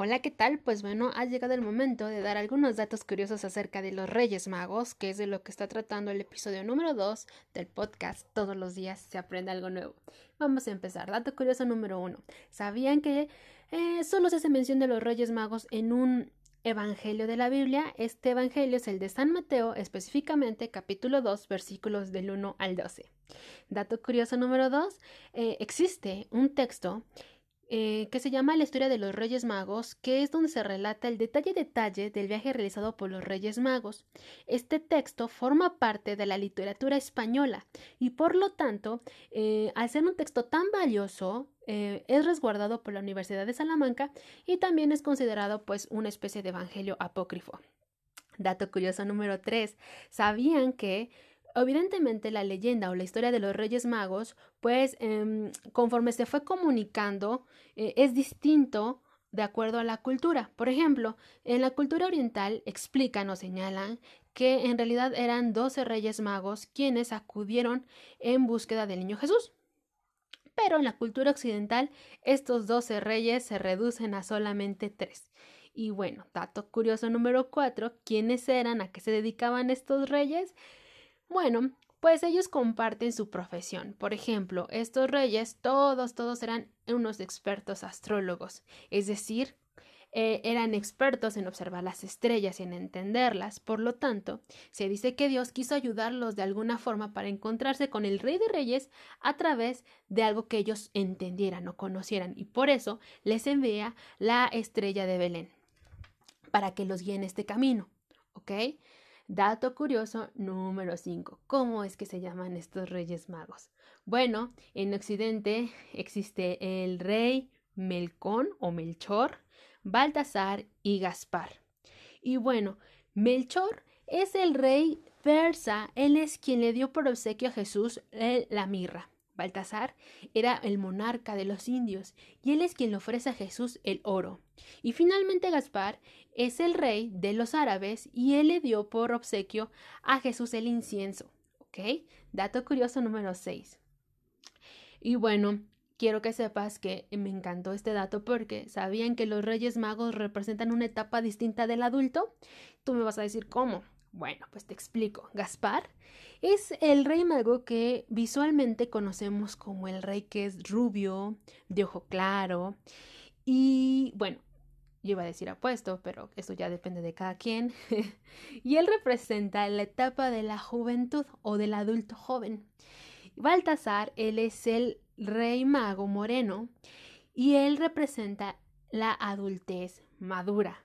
Hola, ¿qué tal? Pues bueno, ha llegado el momento de dar algunos datos curiosos acerca de los Reyes Magos, que es de lo que está tratando el episodio número 2 del podcast. Todos los días se aprende algo nuevo. Vamos a empezar. Dato curioso número 1. ¿Sabían que eh, solo se hace mención de los Reyes Magos en un Evangelio de la Biblia? Este Evangelio es el de San Mateo, específicamente capítulo 2, versículos del 1 al 12. Dato curioso número 2. Eh, existe un texto eh, que se llama La historia de los Reyes Magos, que es donde se relata el detalle detalle del viaje realizado por los Reyes Magos. Este texto forma parte de la literatura española y por lo tanto, eh, al ser un texto tan valioso, eh, es resguardado por la Universidad de Salamanca y también es considerado pues una especie de evangelio apócrifo. Dato curioso número 3. ¿Sabían que Evidentemente la leyenda o la historia de los Reyes Magos, pues em, conforme se fue comunicando, eh, es distinto de acuerdo a la cultura. Por ejemplo, en la cultura oriental explican o señalan que en realidad eran doce Reyes Magos quienes acudieron en búsqueda del niño Jesús. Pero en la cultura occidental, estos doce reyes se reducen a solamente tres. Y bueno, dato curioso número cuatro, ¿quiénes eran? ¿A qué se dedicaban estos reyes? Bueno, pues ellos comparten su profesión. Por ejemplo, estos reyes, todos, todos eran unos expertos astrólogos, es decir, eh, eran expertos en observar las estrellas y en entenderlas. Por lo tanto, se dice que Dios quiso ayudarlos de alguna forma para encontrarse con el Rey de Reyes a través de algo que ellos entendieran o conocieran, y por eso les envía la estrella de Belén para que los guíe en este camino. ¿Ok? Dato curioso número 5. ¿Cómo es que se llaman estos reyes magos? Bueno, en Occidente existe el rey Melcón o Melchor, Baltasar y Gaspar. Y bueno, Melchor es el rey persa, él es quien le dio por obsequio a Jesús la mirra. Baltasar era el monarca de los indios y él es quien le ofrece a Jesús el oro. Y finalmente Gaspar es el rey de los árabes y él le dio por obsequio a Jesús el incienso. ¿Ok? Dato curioso número 6. Y bueno, quiero que sepas que me encantó este dato porque sabían que los reyes magos representan una etapa distinta del adulto. Tú me vas a decir cómo. Bueno, pues te explico. Gaspar es el rey mago que visualmente conocemos como el rey que es rubio, de ojo claro. Y bueno, yo iba a decir apuesto, pero eso ya depende de cada quien. y él representa la etapa de la juventud o del adulto joven. Baltasar, él es el rey mago moreno y él representa la adultez madura.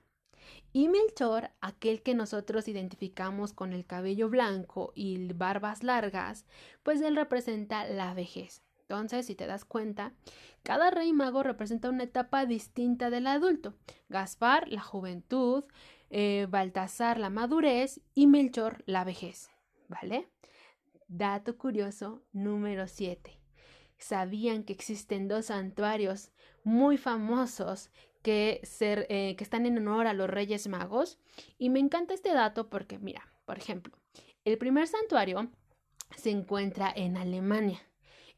Y Melchor, aquel que nosotros identificamos con el cabello blanco y barbas largas, pues él representa la vejez. Entonces, si te das cuenta, cada rey mago representa una etapa distinta del adulto. Gaspar, la juventud, eh, Baltasar, la madurez y Melchor, la vejez. ¿Vale? Dato curioso número 7. ¿Sabían que existen dos santuarios muy famosos que, ser, eh, que están en honor a los Reyes Magos. Y me encanta este dato porque, mira, por ejemplo, el primer santuario se encuentra en Alemania.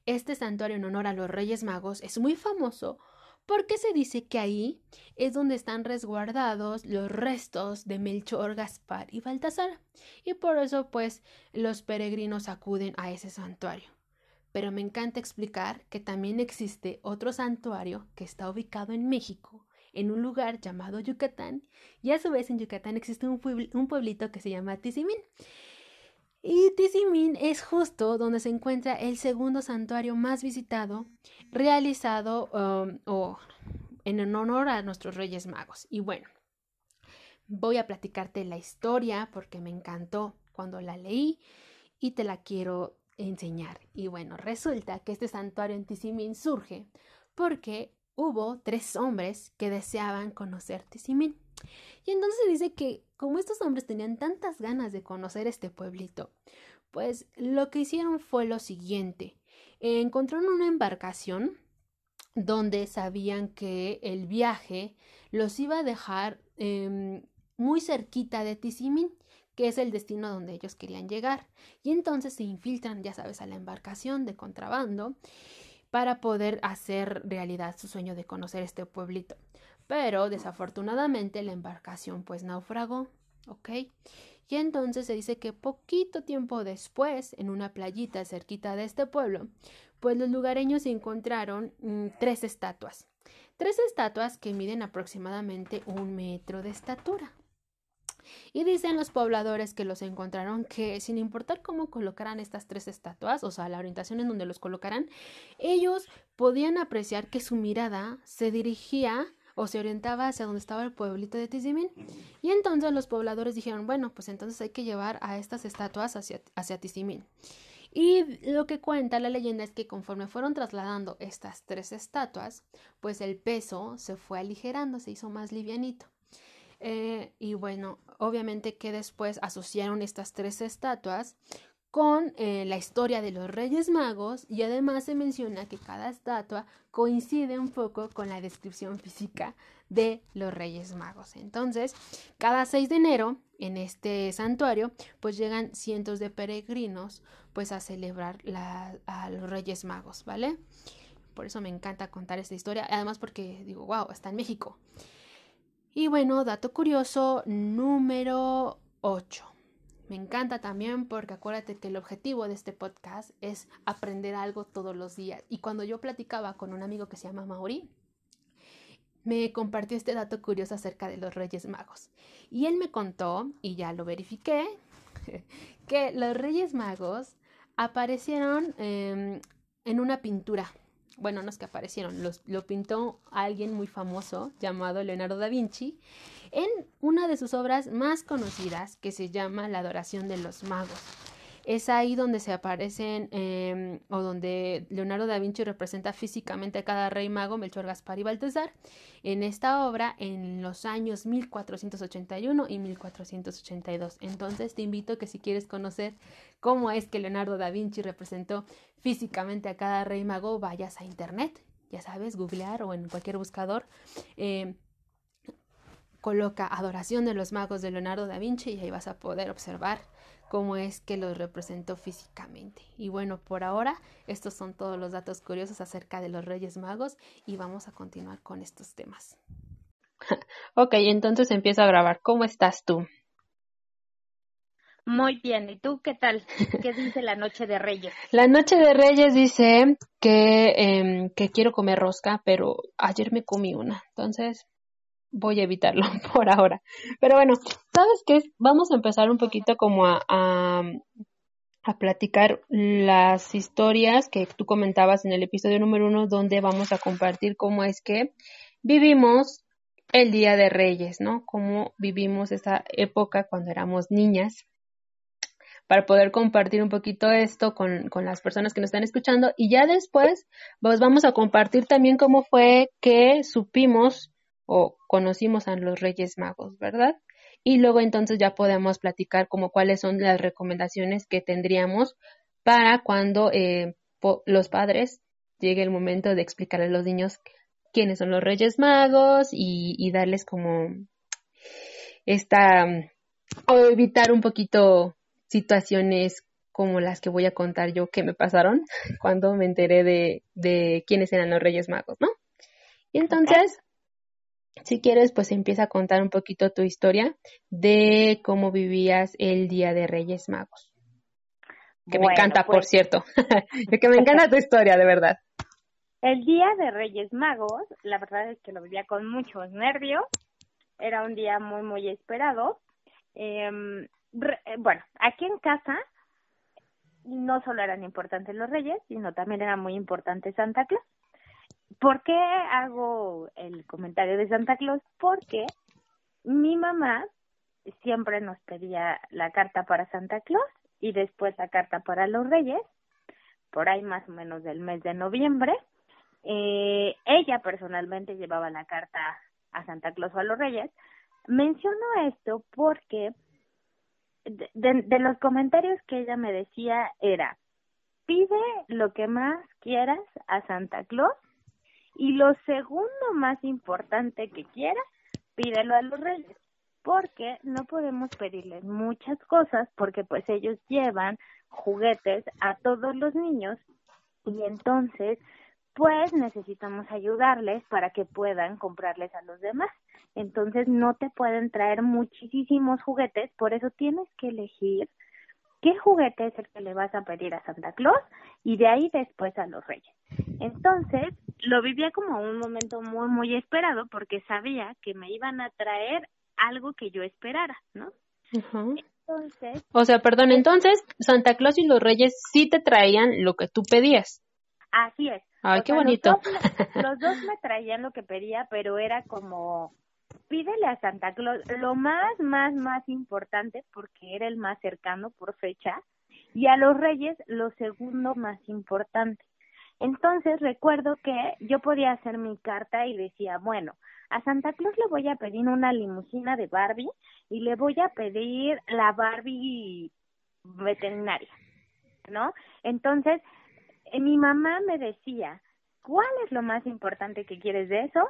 Este santuario en honor a los Reyes Magos es muy famoso porque se dice que ahí es donde están resguardados los restos de Melchor, Gaspar y Baltasar. Y por eso, pues, los peregrinos acuden a ese santuario. Pero me encanta explicar que también existe otro santuario que está ubicado en México en un lugar llamado Yucatán y a su vez en Yucatán existe un, pueblito que se llama Tizimín. Y Tizimín es justo donde se encuentra el segundo santuario más visitado realizado um, en honor a nuestros Reyes Magos. Y bueno, voy a platicarte la historia porque me encantó cuando la leí y te la quiero enseñar. Y bueno, resulta que este santuario en Tizimín surge porque hubo tres hombres que deseaban conocer Tizimín. Y entonces dice que como estos hombres tenían tantas ganas de conocer este pueblito, pues lo que hicieron fue lo siguiente. Encontraron una embarcación donde sabían que el viaje los iba a dejar em, muy cerquita de Tizimín, que es el destino donde ellos querían llegar. Y entonces se infiltran, ya sabes, a la embarcación de contrabando para poder hacer realidad su sueño de conocer este pueblito. Pero desafortunadamente la embarcación pues naufragó, ¿ok? Y entonces se dice que poquito tiempo después, en una playita cerquita de este pueblo, pues los lugareños encontraron mm, tres estatuas. Tres estatuas que miden aproximadamente un metro de estatura. Y dicen los pobladores que los encontraron que sin importar cómo colocaran estas tres estatuas, o sea, la orientación en donde los colocaran, ellos podían apreciar que su mirada se dirigía o se orientaba hacia donde estaba el pueblito de Tizimín. Y entonces los pobladores dijeron, bueno, pues entonces hay que llevar a estas estatuas hacia, hacia Tizimín. Y lo que cuenta la leyenda es que conforme fueron trasladando estas tres estatuas, pues el peso se fue aligerando, se hizo más livianito. Eh, y bueno, obviamente que después asociaron estas tres estatuas con eh, la historia de los Reyes Magos y además se menciona que cada estatua coincide un poco con la descripción física de los Reyes Magos. Entonces, cada 6 de enero en este santuario, pues llegan cientos de peregrinos pues a celebrar a los Reyes Magos, ¿vale? Por eso me encanta contar esta historia, además porque digo, wow, está en México. Y bueno, dato curioso número 8. Me encanta también porque acuérdate que el objetivo de este podcast es aprender algo todos los días. Y cuando yo platicaba con un amigo que se llama Mauri, me compartió este dato curioso acerca de los Reyes Magos. Y él me contó, y ya lo verifiqué, que los Reyes Magos aparecieron em, en una pintura. Bueno, no es que aparecieron, lo pintó alguien muy famoso llamado Leonardo da Vinci en una de sus obras más conocidas que se llama La adoración de los magos. Es ahí donde se aparecen em, o donde Leonardo da Vinci representa físicamente a cada rey mago, Melchor, Gaspar y Baltasar, en esta obra en los años 1481 y 1482. Entonces te invito a que si quieres conocer cómo es que Leonardo da Vinci representó físicamente a cada rey mago, vayas a internet, ya sabes, googlear o en cualquier buscador. Em, coloca Adoración de los Magos de Leonardo da Vinci y ahí vas a poder observar cómo es que los representó físicamente. Y bueno, por ahora estos son todos los datos curiosos acerca de los Reyes Magos y vamos a continuar con estos temas. ok, entonces empiezo a grabar. ¿Cómo estás tú? Muy bien, ¿y tú qué tal? ¿Qué dice la Noche de Reyes? La Noche de Reyes dice que, em, que quiero comer rosca, pero ayer me comí una, entonces voy a evitarlo por ahora. Pero bueno, ¿sabes qué? Vamos a empezar un poquito como a, a, platicar las historias que tú comentabas en el episodio número uno, donde vamos a compartir cómo es que vivimos el Día de Reyes, ¿no? Cómo vivimos esa época cuando éramos niñas para poder compartir un poquito esto con, con, las personas que nos están escuchando y ya después pues vamos a compartir también cómo fue que supimos o conocimos a los Reyes Magos, ¿verdad? Y luego entonces ya podemos platicar como cuáles son las recomendaciones que tendríamos para cuando eh, los padres llegue el momento de explicar a los niños quiénes son los Reyes Magos y, darles como esta o evitar un poquito situaciones como las que voy a contar yo que me pasaron cuando me enteré de, de quiénes eran los Reyes Magos, ¿no? Y entonces, si quieres, pues empieza a contar un poquito tu historia de cómo vivías el Día de Reyes Magos. Que me encanta, por pues cierto. que me encanta tu historia, de verdad. El Día de Reyes Magos, la verdad es que lo vivía con muchos nervios. Era un día muy, muy esperado. Em, eh, bueno, aquí en casa no solo eran importantes los reyes, sino también era muy importante Santa Claus. ¿Por qué hago el comentario de Santa Claus? Porque mi mamá siempre nos pedía la carta para Santa Claus y después la carta para los Reyes, por ahí más o menos del mes de noviembre. Eh, ella personalmente llevaba la carta a Santa Claus o a los Reyes. Menciono esto porque de, de los comentarios que ella me decía era, pide lo que más quieras a Santa Claus y lo segundo más importante que quieras, pídelo a los reyes, porque no podemos pedirles muchas cosas porque pues ellos llevan juguetes a todos los niños y entonces pues necesitamos ayudarles para que puedan comprarles a los demás. Entonces no te pueden traer muchísimos juguetes, por eso tienes que elegir qué juguete es el que le vas a pedir a Santa Claus y de ahí después a los Reyes. Entonces lo vivía como un momento muy, muy esperado porque sabía que me iban a traer algo que yo esperara, ¿no? Entonces. O sea, perdón, entonces Santa Claus y los Reyes sí te traían lo que tú pedías. Así es. Ay, qué bonito. Los dos, me traían lo que pedía, pero era como, pídele a Santa Claus lo más, más, más importante, porque era el más cercano por fecha, y a los Reyes lo segundo más importante. Entonces recuerdo que yo podía hacer mi carta y decía, bueno, a Santa Claus le voy a pedir una limusina de Barbie y le voy a pedir la Barbie veterinaria, ¿no? Entonces, eh, mi mamá me decía, ¿cuál es lo más importante que quieres de eso?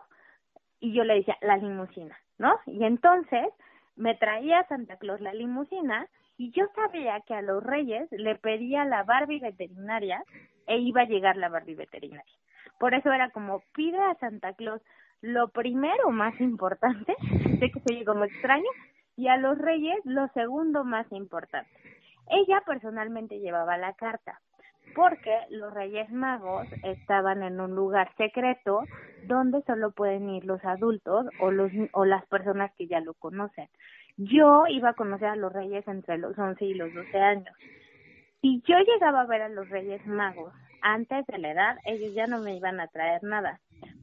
Y yo le decía, la limusina, ¿no? Y entonces me traía Santa Claus la limusina y yo sabía que a los reyes le pedía la Barbie veterinaria e iba a llegar la Barbie veterinaria. Por eso era como, pide a Santa Claus lo primero más importante, sé que se oye como extraño, y a los reyes lo segundo más importante. Ella personalmente llevaba la carta, porque los Reyes Magos estaban en un lugar secreto donde solo pueden ir los adultos o los o las personas que ya lo conocen. Yo iba a conocer a los Reyes entre los 11 y los 12 años. Si yo llegaba a ver a los Reyes Magos antes de la edad, ellos ya no me iban a traer nada.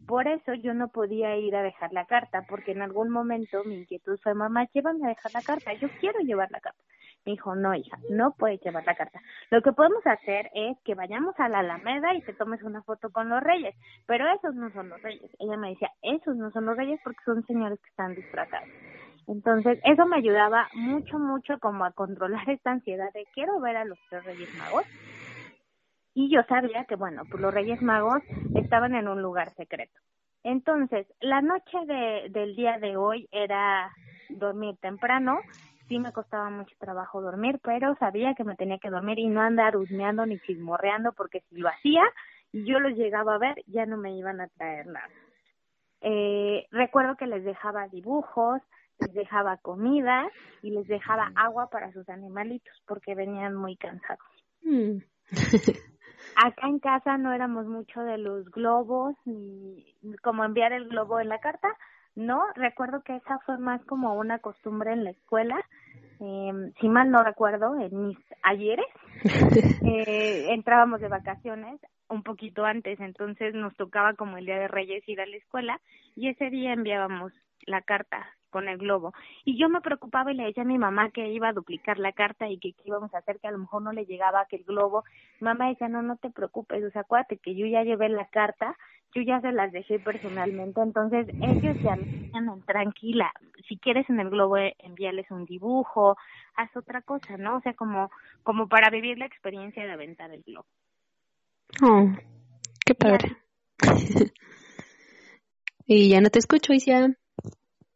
Por eso yo no podía ir a dejar la carta, porque en algún momento mi inquietud fue, mamá, llévame a dejar la carta, yo quiero llevar la carta. Me dijo, no, hija, no puedes llevar la carta. Lo que podemos hacer es que vayamos a la Alameda y te tomes una foto con los reyes, pero esos no son los reyes. Ella me decía, esos no son los reyes porque son señores que están disfrazados. Entonces, eso me ayudaba mucho, mucho como a controlar esta ansiedad de quiero ver a los tres reyes magos. Y yo sabía que, bueno, pues los reyes magos estaban en un lugar secreto. Entonces, la noche de, del día de hoy era dormir temprano sí me costaba mucho trabajo dormir, pero sabía que me tenía que dormir y no andar husmeando ni chismorreando, porque si lo hacía y yo los llegaba a ver, ya no me iban a traer nada. Eh, recuerdo que les dejaba dibujos, les dejaba comida y les dejaba agua para sus animalitos porque venían muy cansados. Mm. Acá en casa no éramos mucho de los globos ni como enviar el globo en la carta, no, recuerdo que esa fue más como una costumbre en la escuela. Eh, si mal no recuerdo, en mis ayeres, eh, entrábamos de vacaciones un poquito antes, entonces nos tocaba como el Día de Reyes ir a la escuela y ese día enviábamos la carta con el globo. Y yo me preocupaba y le decía a mi mamá que iba a duplicar la carta y que qué íbamos a hacer, que a lo mejor no le llegaba que el globo. mamá decía, no, no te preocupes, o sea, acuérdate que yo ya llevé la carta yo ya se las dejé personalmente, entonces ellos ya tranquila, si quieres en el globo eh, envíales un dibujo, haz otra cosa, ¿no? O sea, como, como para vivir la experiencia de aventar el globo. Oh, qué padre. y ya no te escucho, Isia.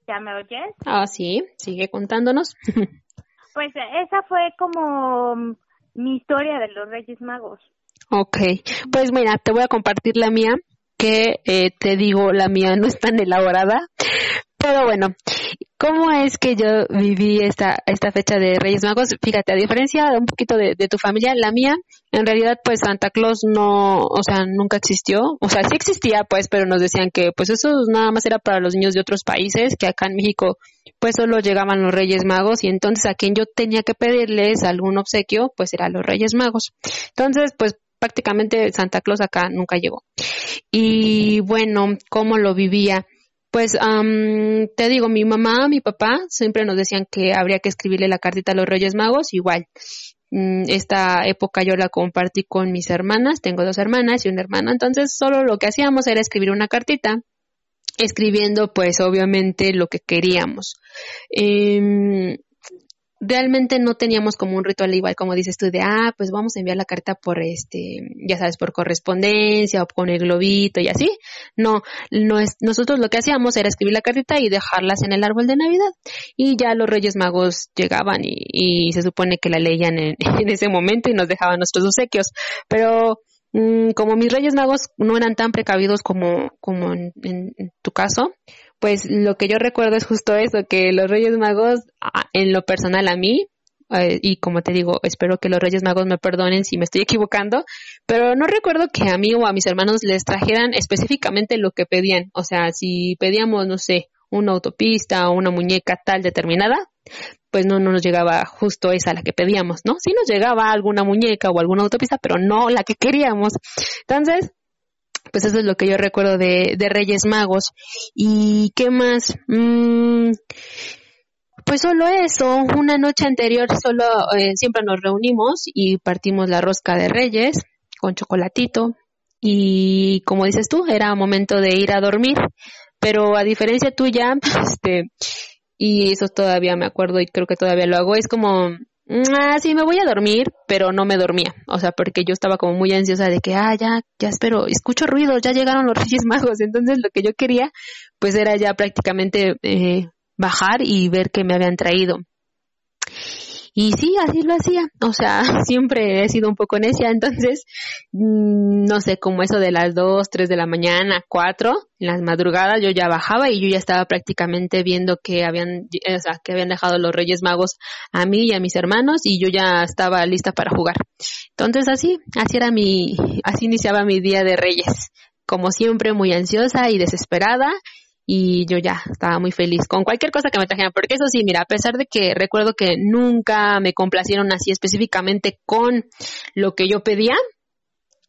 ¿Ya me oyes? Ah, sí, sigue contándonos. pues esa fue como mi historia de los Reyes Magos. Ok, pues mira, te voy a compartir la mía que eh, te digo, la mía no es tan elaborada, pero bueno, ¿cómo es que yo viví esta, esta fecha de Reyes Magos? Fíjate, a diferencia de un poquito de, tu familia, la mía, en realidad, pues Santa Claus no, o sea, nunca existió, o sea, sí existía, pues, pero nos decían que, pues, eso nada más era para los niños de otros países, que acá en México, pues, solo llegaban los Reyes Magos, y entonces a quien yo tenía que pedirles algún obsequio, pues, eran los Reyes Magos. Entonces, pues, prácticamente Santa Claus acá nunca llegó. Y bueno, ¿cómo lo vivía? Pues te digo, mi mamá, mi papá siempre nos decían que habría que escribirle la cartita a los Reyes Magos, igual. Mm, esta época yo la compartí con mis hermanas, tengo dos hermanas y un hermano, entonces solo lo que hacíamos era escribir una cartita, escribiendo pues obviamente lo que queríamos. Eh, realmente no teníamos como un ritual igual como dices tú de ah pues vamos a enviar la carta por este ya sabes por correspondencia o con el globito y así no no es nosotros lo que hacíamos era escribir la cartita y dejarlas en el árbol de navidad. Y ya los Reyes Magos llegaban y, se supone que la leían en, en ese momento y nos dejaban nuestros obsequios. Pero mm, como mis Reyes Magos no eran tan precavidos como, como en, tu caso, pues lo que yo recuerdo es justo eso, que los Reyes Magos, en lo personal a mí, eh, y como te digo, espero que los Reyes Magos me perdonen si me estoy equivocando, pero no recuerdo que a mí o a mis hermanos les trajeran específicamente lo que pedían. O sea, si pedíamos, no sé, una autopista o una muñeca tal determinada, pues no, no nos llegaba justo esa la que pedíamos, ¿no? Sí nos llegaba alguna muñeca o alguna autopista, pero no la que queríamos. Entonces, pues eso es lo que yo recuerdo de, de Reyes Magos. ¿Y qué más? Mm, pues solo eso, una noche anterior solo eh, siempre nos reunimos y partimos la rosca de Reyes con chocolatito y como dices tú, era momento de ir a dormir, pero a diferencia tuya, este, y eso todavía me acuerdo y creo que todavía lo hago, es como, ah, sí, me voy a dormir, pero no me dormía, o sea, porque yo estaba como muy ansiosa de que, ah, ya, ya espero, escucho ruido, ya llegaron los Reyes Magos, entonces lo que yo quería, pues era ya prácticamente eh, bajar y ver qué me habían traído. Y sí, así lo hacía. O sea, siempre he sido un poco necia, entonces, mm, no sé, como eso de las 2, 3 de la mañana, 4, en las madrugadas yo ya bajaba y yo ya estaba prácticamente viendo que habían, o sea, que habían dejado los Reyes Magos a mí y a mis hermanos y yo ya estaba lista para jugar. Entonces así, así era mi, así iniciaba mi día de Reyes. Como siempre, muy ansiosa y desesperada y yo ya estaba muy feliz con cualquier cosa que me trajeran, porque eso sí, mira, a pesar de que recuerdo que nunca me complacieron así específicamente con lo que yo pedía,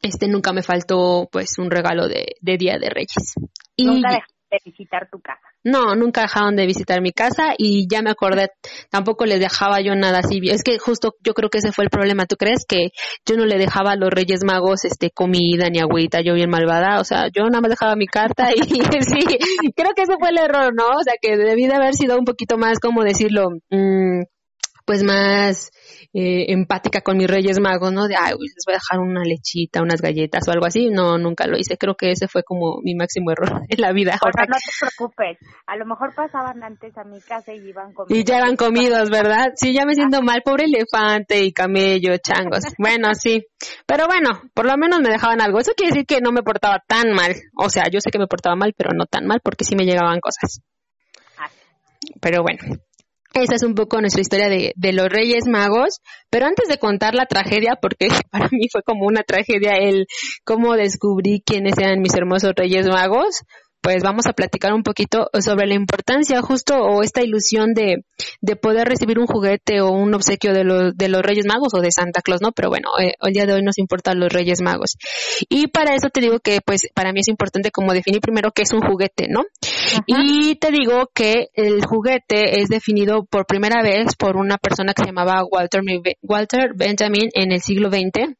este nunca me faltó pues un regalo de, de Día de Reyes. Y, de visitar tu casa. No, nunca dejaron de visitar mi casa y ya me acordé, tampoco les dejaba yo nada así. Es que justo yo creo que ese fue el problema. ¿Tú crees que yo no le dejaba a los Reyes Magos este comida ni agüita, yo bien malvada? O sea, yo nada más dejaba mi carta y sí, creo que ese fue el error, ¿no? O sea, que debí de haber sido un poquito más, como decirlo? Mm, pues más eh, empática con mis Reyes Magos, ¿no? De, ay, les voy a dejar una lechita, unas galletas o algo así. No, nunca lo hice. Creo que ese fue como mi máximo error en la vida. Ahora, no te preocupes. A lo mejor pasaban antes a mi casa y iban comidos. Y ya eran comidos, ¿verdad? Sí, ya me siento mal. Pobre elefante y camello, changos. Bueno, sí. Pero bueno, por lo menos me dejaban algo. Eso quiere decir que no me portaba tan mal. O sea, yo sé que me portaba mal, pero no tan mal porque sí me llegaban cosas. Ah. Pero bueno, esa es un poco nuestra historia de, de, los Reyes Magos. Pero antes de contar la tragedia, porque para mí fue como una tragedia el cómo descubrí quiénes eran mis hermosos Reyes Magos, pues vamos a platicar un poquito sobre la importancia justo o esta ilusión de, de poder recibir un juguete o un obsequio de, los de los Reyes Magos o de Santa Claus, ¿no? Pero bueno, eh, el día de hoy nos importan los Reyes Magos. Y para eso te digo que pues para mí es importante como definir primero qué es un juguete, ¿no? Y te digo que el juguete es definido por primera vez por una persona que se llamaba Walter, Walter Benjamin en el siglo XX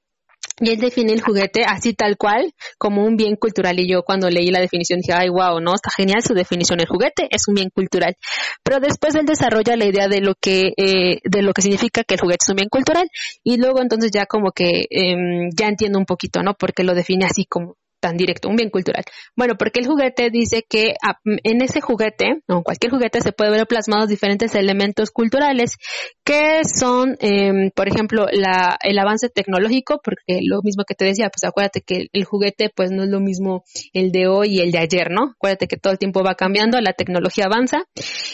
y él define el juguete así tal cual como un bien cultural. Y yo cuando leí la definición dije, ay, wow, no, está genial su definición. El juguete es un bien cultural. Pero después él desarrolla la idea de lo que, eh, de lo que significa que el juguete es un bien cultural. Y luego entonces ya como que eh, ya entiendo un poquito, ¿no? Porque lo define así como tan directo, un bien cultural. Bueno, porque el juguete dice que ah, en ese juguete, o cualquier juguete, se puede ver plasmados diferentes elementos culturales que son, eh, por ejemplo, el avance tecnológico, porque lo mismo que te decía, pues acuérdate que el juguete pues no es lo mismo el de hoy y el de ayer, ¿no? Acuérdate que todo el tiempo va cambiando, la tecnología avanza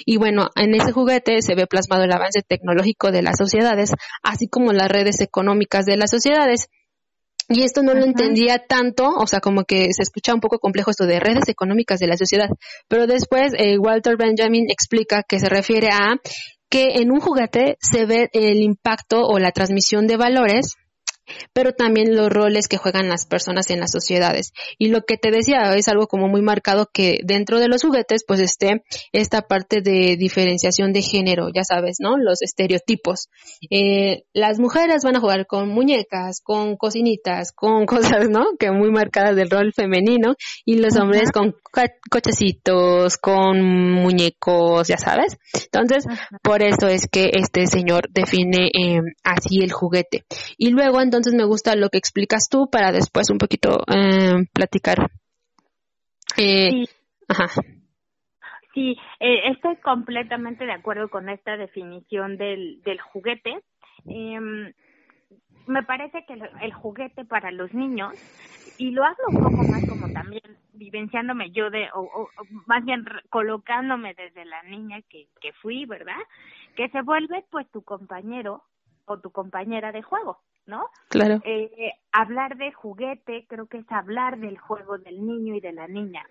y bueno, en ese juguete se ve plasmado el avance tecnológico de las sociedades, así como las redes económicas de las sociedades. Y esto no lo entendía tanto, o sea, como que se escucha un poco complejo esto de redes económicas de la sociedad. Pero después eh, Walter Benjamin explica que se refiere a que en un juguete se ve el impacto o la transmisión de valores pero también los roles que juegan las personas en las sociedades. Y lo que te decía es algo como muy marcado que dentro de los juguetes pues esté esta parte de diferenciación de género, ya sabes, ¿no? Los estereotipos. Eh, las mujeres van a jugar con muñecas, con cocinitas, con cosas, ¿no? Que muy marcadas del rol femenino y los hombres con cochecitos, con muñecos, ya sabes. Entonces, por eso es que este señor define eh, así el juguete. Y luego entonces me gusta lo que explicas tú para después un poquito eh, platicar. Eh, sí. Ajá. Sí, eh, estoy completamente de acuerdo con esta definición del, del juguete. Em, me parece que el, juguete para los niños y lo hablo un poco más como también vivenciándome yo de, o, o, más bien colocándome desde la niña que, que fui, ¿verdad? Que se vuelve pues tu compañero o tu compañera de juego, ¿no? Claro. Eh, hablar de juguete creo que es hablar del juego del niño y de la niña.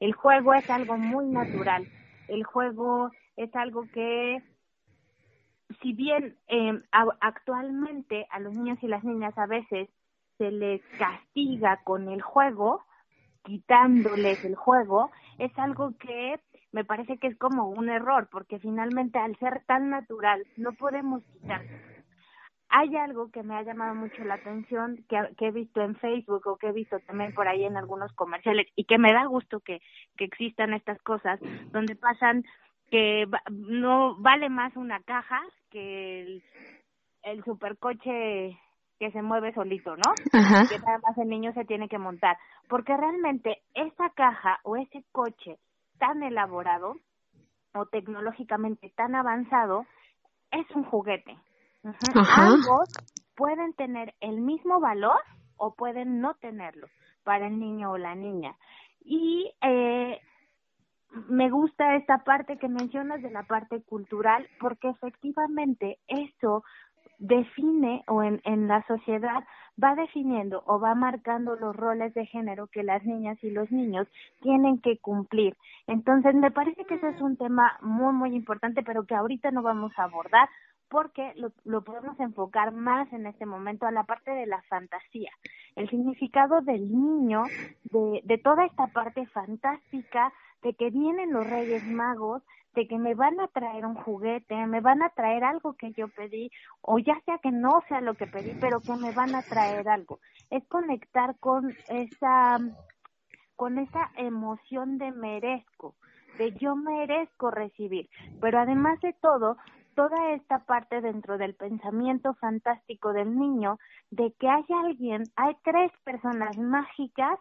El juego es algo muy natural. El juego es algo que, si bien eh, actualmente a los niños y las niñas a veces se les castiga con el juego, quitándoles el juego, es algo que me parece que es como un error, porque finalmente al ser tan natural no podemos quitar. Hay algo que me ha llamado mucho la atención, que, he visto en Facebook o que he visto también por ahí en algunos comerciales y que me da gusto que, que existan estas cosas, donde pasan que no vale más una caja que el, el supercoche que se mueve solito, ¿no? Que nada más el niño se tiene que montar. Porque realmente esa caja o ese coche tan elaborado o tecnológicamente tan avanzado es un juguete. Ambos pueden tener el mismo valor o pueden no tenerlo para el niño o la niña. Y eh, me gusta esta parte que mencionas de la parte cultural porque efectivamente eso define o en, en la sociedad va definiendo o va marcando los roles de género que las niñas y los niños tienen que cumplir. Entonces, me parece que ese es un tema muy, muy importante, pero que ahorita no vamos a abordar porque lo, lo podemos enfocar más en este momento a la parte de la fantasía, el significado del niño, de, de toda esta parte fantástica de que vienen los Reyes Magos, de que me van a traer un juguete, me van a traer algo que yo pedí, o ya sea que no sea lo que pedí, pero que me van a traer algo. Es conectar con esa, con esa emoción de merezco, de yo merezco recibir. Pero además de todo, toda esta parte dentro del pensamiento fantástico del niño de que hay alguien, hay tres personas mágicas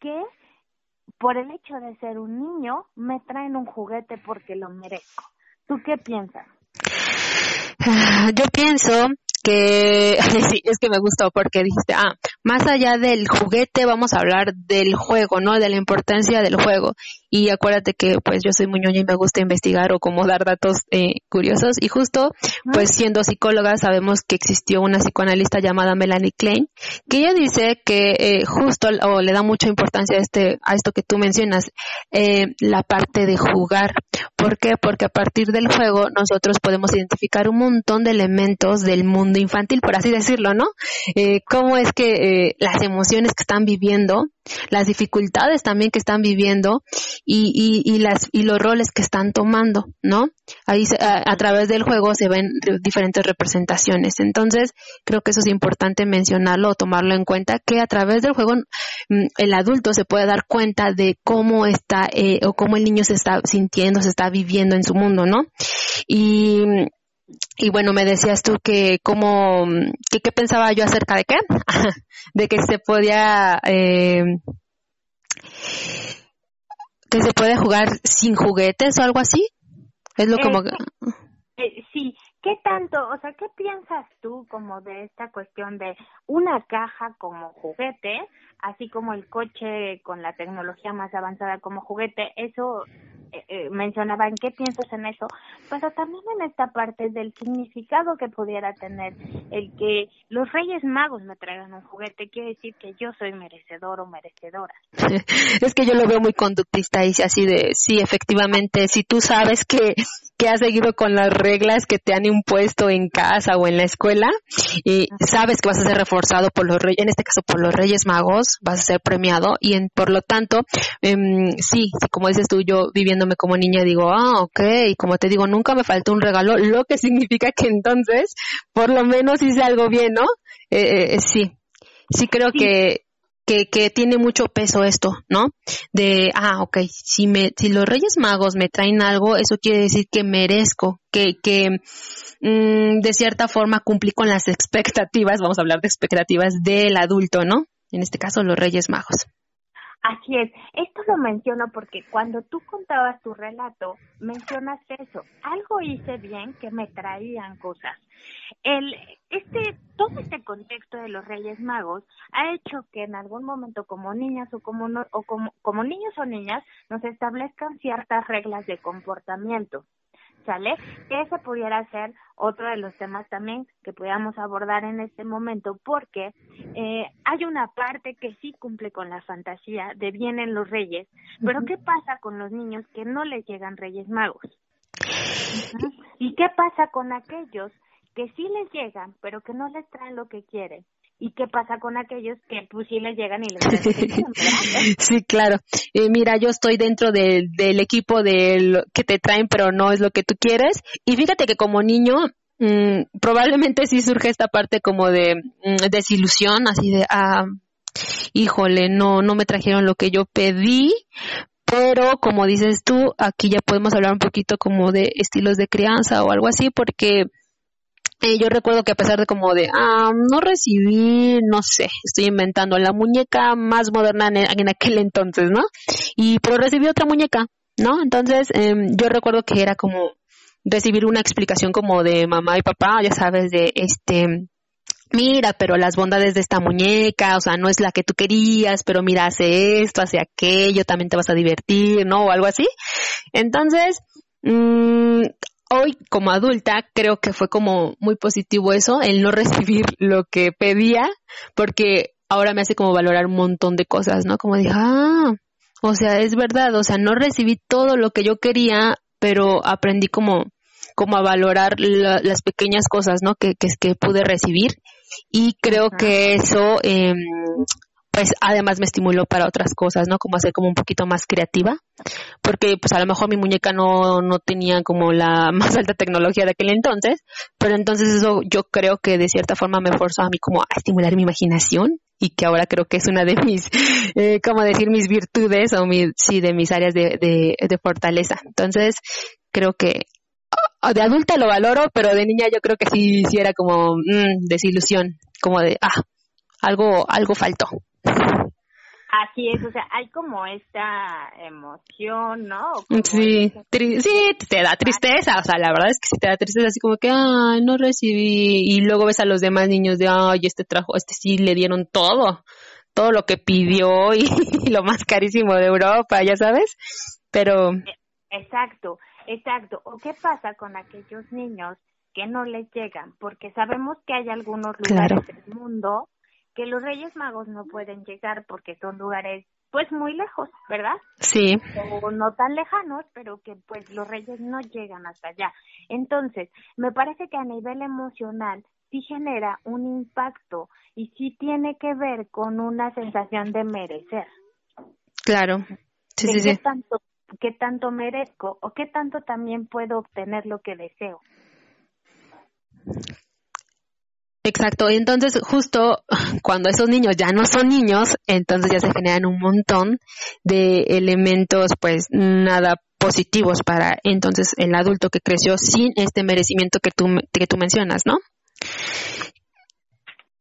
que por el hecho de ser un niño, me traen un juguete porque lo merezco. ¿Tú qué piensas? Ah, yo pienso que sí, es que me gustó porque dijiste, ah, más allá del juguete vamos a hablar del juego, ¿no? De la importancia del juego. Y acuérdate que pues yo soy muy y me gusta investigar o como dar datos eh, curiosos. Y justo, pues siendo psicóloga sabemos que existió una psicoanalista llamada Melanie Klein, que ella dice que eh, justo o le da mucha importancia a este, a esto que tú mencionas, eh, la parte de jugar. ¿Por qué? Porque a partir del juego nosotros podemos identificar un montón de elementos del mundo infantil, por así decirlo, ¿no? Eh, cómo es que eh, las emociones que están viviendo, las dificultades también que están viviendo y, y, las y los roles que están tomando, ¿no? Ahí a, través del juego se ven diferentes representaciones. Entonces, creo que eso es importante mencionarlo o tomarlo en cuenta que a través del juego mm, el adulto se puede dar cuenta de cómo está eh, o cómo el niño se está sintiendo, se está viviendo en su mundo, ¿no? Y y bueno, me decías tú que cómo, que qué pensaba yo acerca de qué, de que se podía, eh, que se puede jugar sin juguetes o algo así. Es lo como. Eh, sí, ¿qué tanto, o sea, qué piensas tú como de esta cuestión de una caja como juguete, así como el coche con la tecnología más avanzada como juguete? Eso eh, eh, mencionaban qué piensas en eso, pero también en esta parte del significado que pudiera tener el que los Reyes Magos me traigan un juguete, quiere decir que yo soy merecedor o merecedora. es que yo lo veo muy conductista y así de, sí, efectivamente, si tú sabes que que has seguido con las reglas que te han impuesto en casa o en la escuela y sabes que vas a ser reforzado por los reyes, en este caso por los Reyes Magos, vas a ser premiado y en, por lo tanto, em, sí, como dices tú, yo viviéndome como niña digo, ah, ok, y como te digo, nunca me faltó un regalo, lo que significa que entonces, por lo menos hice algo bien, ¿no? Eh, eh, sí, sí creo que que, que tiene mucho peso esto, ¿no? De, ah, ok, si me, si los Reyes Magos me traen algo, eso quiere decir que merezco, que, que mm, de cierta forma cumplí con las expectativas, vamos a hablar de expectativas del adulto, ¿no? En este caso, los Reyes Magos. Así es, esto lo menciono porque cuando tú contabas tu relato, mencionas eso, algo hice bien que me traían cosas. El, este, todo este contexto de los Reyes Magos ha hecho que en algún momento como niñas o como, o como, como niños o niñas nos establezcan ciertas reglas de comportamiento. ¿Sale? Que ese pudiera ser otro de los temas también que podamos abordar en este momento, porque eh, hay una parte que sí cumple con la fantasía de vienen los reyes, pero ¿qué pasa con los niños que no les llegan reyes magos? ¿Y qué pasa con aquellos que sí les llegan, pero que no les traen lo que quieren? ¿Y qué pasa con aquellos que pues sí les llegan y les Sí, claro. Eh, mira, yo estoy dentro del equipo de que te traen, pero no es lo que tú quieres. Y fíjate que como niño, mm, probablemente sí surge esta parte como de mm, desilusión, así de, ah, híjole, no, no me trajeron lo que yo pedí, pero como dices tú, aquí ya podemos hablar un poquito como de estilos de crianza o algo así, porque eh, yo recuerdo que a pesar de como de, ah, no recibí, no sé, estoy inventando la muñeca más moderna en, aquel entonces, ¿no? Y pero recibí otra muñeca, ¿no? Entonces em, yo recuerdo que era como recibir una explicación como de mamá y papá, ya sabes, de este, mira, pero las bondades de esta muñeca, o sea, no es la que tú querías, pero mira, hace esto, hace aquello, también te vas a divertir, ¿no? O algo así. Entonces, mmm, hoy como adulta creo que fue como muy positivo eso, el no recibir lo que pedía, porque ahora me hace como valorar un montón de cosas, ¿no? Como dije, ah, o sea, es verdad, o sea, no recibí todo lo que yo quería, pero aprendí como, como a valorar las pequeñas cosas, ¿no? Que, que, que pude recibir. Y creo que eso, eh, pues además me estimuló para otras cosas, ¿no? Como hacer como un poquito más creativa, porque pues a lo mejor mi muñeca no, no tenía como la más alta tecnología de aquel entonces, pero entonces eso yo creo que de cierta forma me forzó a mí como a estimular mi imaginación y que ahora creo que es una de mis, eh, como decir, mis virtudes o mi, sí, de mis áreas de, de, de fortaleza. Entonces creo que de adulta lo valoro, pero de niña yo creo que sí, sí como mm, desilusión, como de, ah, algo, algo faltó. Así es, o sea, hay como esta emoción, ¿no? Sí, sí, te da tristeza, o sea, la verdad es que sí te da tristeza, así como que, ay, no recibí, y luego ves a los demás niños de, ay, este trajo, este sí le dieron todo, todo lo que pidió y, lo más carísimo de Europa, ya sabes, pero... Exacto, exacto, o qué pasa con aquellos niños que no les llegan, porque sabemos que hay algunos lugares del mundo que los Reyes Magos no pueden llegar porque son lugares pues muy lejos, ¿verdad? Sí. O no tan lejanos, pero que pues los Reyes no llegan hasta allá. Entonces, me parece que a nivel emocional sí genera un impacto y sí tiene que ver con una sensación de merecer. Claro. Sí, sí, qué sí. tanto qué tanto merezco o qué tanto también puedo obtener lo que deseo. Exacto, y entonces justo cuando esos niños ya no son niños, entonces ya se generan un montón de elementos pues nada positivos para entonces el adulto que creció sin este merecimiento que tú, que tú mencionas, ¿no?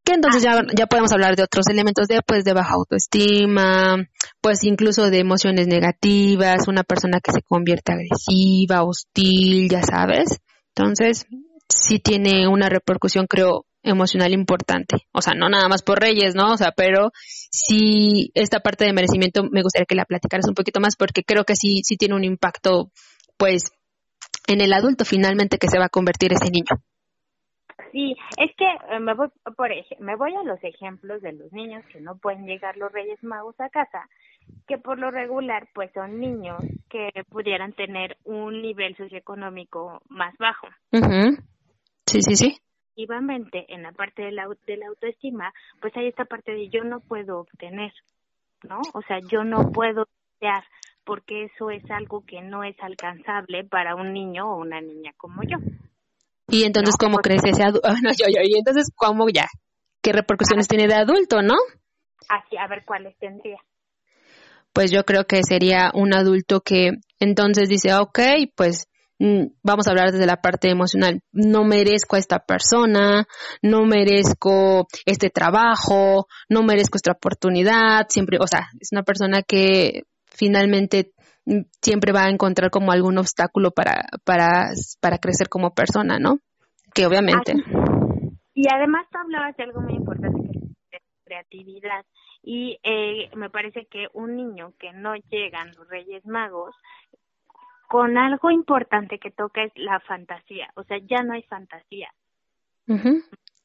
Que entonces ya, ya podemos hablar de otros elementos de pues de baja autoestima, pues incluso de emociones negativas, una persona que se convierte agresiva, hostil, ya sabes. Entonces, sí tiene una repercusión, creo, emocional importante. O sea, no nada más por Reyes, ¿no? O sea, pero sí, esta parte de merecimiento me gustaría que la platicaras un poquito más porque creo que sí, sí tiene un impacto, pues, en el adulto finalmente que se va a convertir ese niño. Sí, es que eh, me voy, por me voy a los ejemplos de los niños que no pueden llegar los Reyes Magos a casa, que por lo regular pues son niños que pudieran tener un nivel socioeconómico más bajo. Sí, sí, sí efectivamente en la parte de la, de la autoestima, pues hay esta parte de yo no puedo obtener, ¿no? O sea, yo no puedo desear porque eso es algo que no es alcanzable para un niño o una niña como yo. Y entonces, ¿cómo crees ese adulto? no, yo, yo, y entonces, ¿cómo ya? ¿Qué repercusiones tiene de adulto, no? Así, a ver cuáles tendría. Pues yo creo que sería un adulto que entonces dice, ok, pues vamos a hablar desde la parte emocional, no merezco a esta persona, no merezco este trabajo, no merezco esta oportunidad, siempre, o sea, es una persona que finalmente mm, siempre va a encontrar como algún obstáculo para, para, para crecer como persona, ¿no? Que obviamente. Y además tú hablabas de algo muy importante que es creatividad. Y eh, me parece que un niño que no llegan los Reyes Magos, con algo importante que toca es la fantasía. O sea, ya no hay fantasía.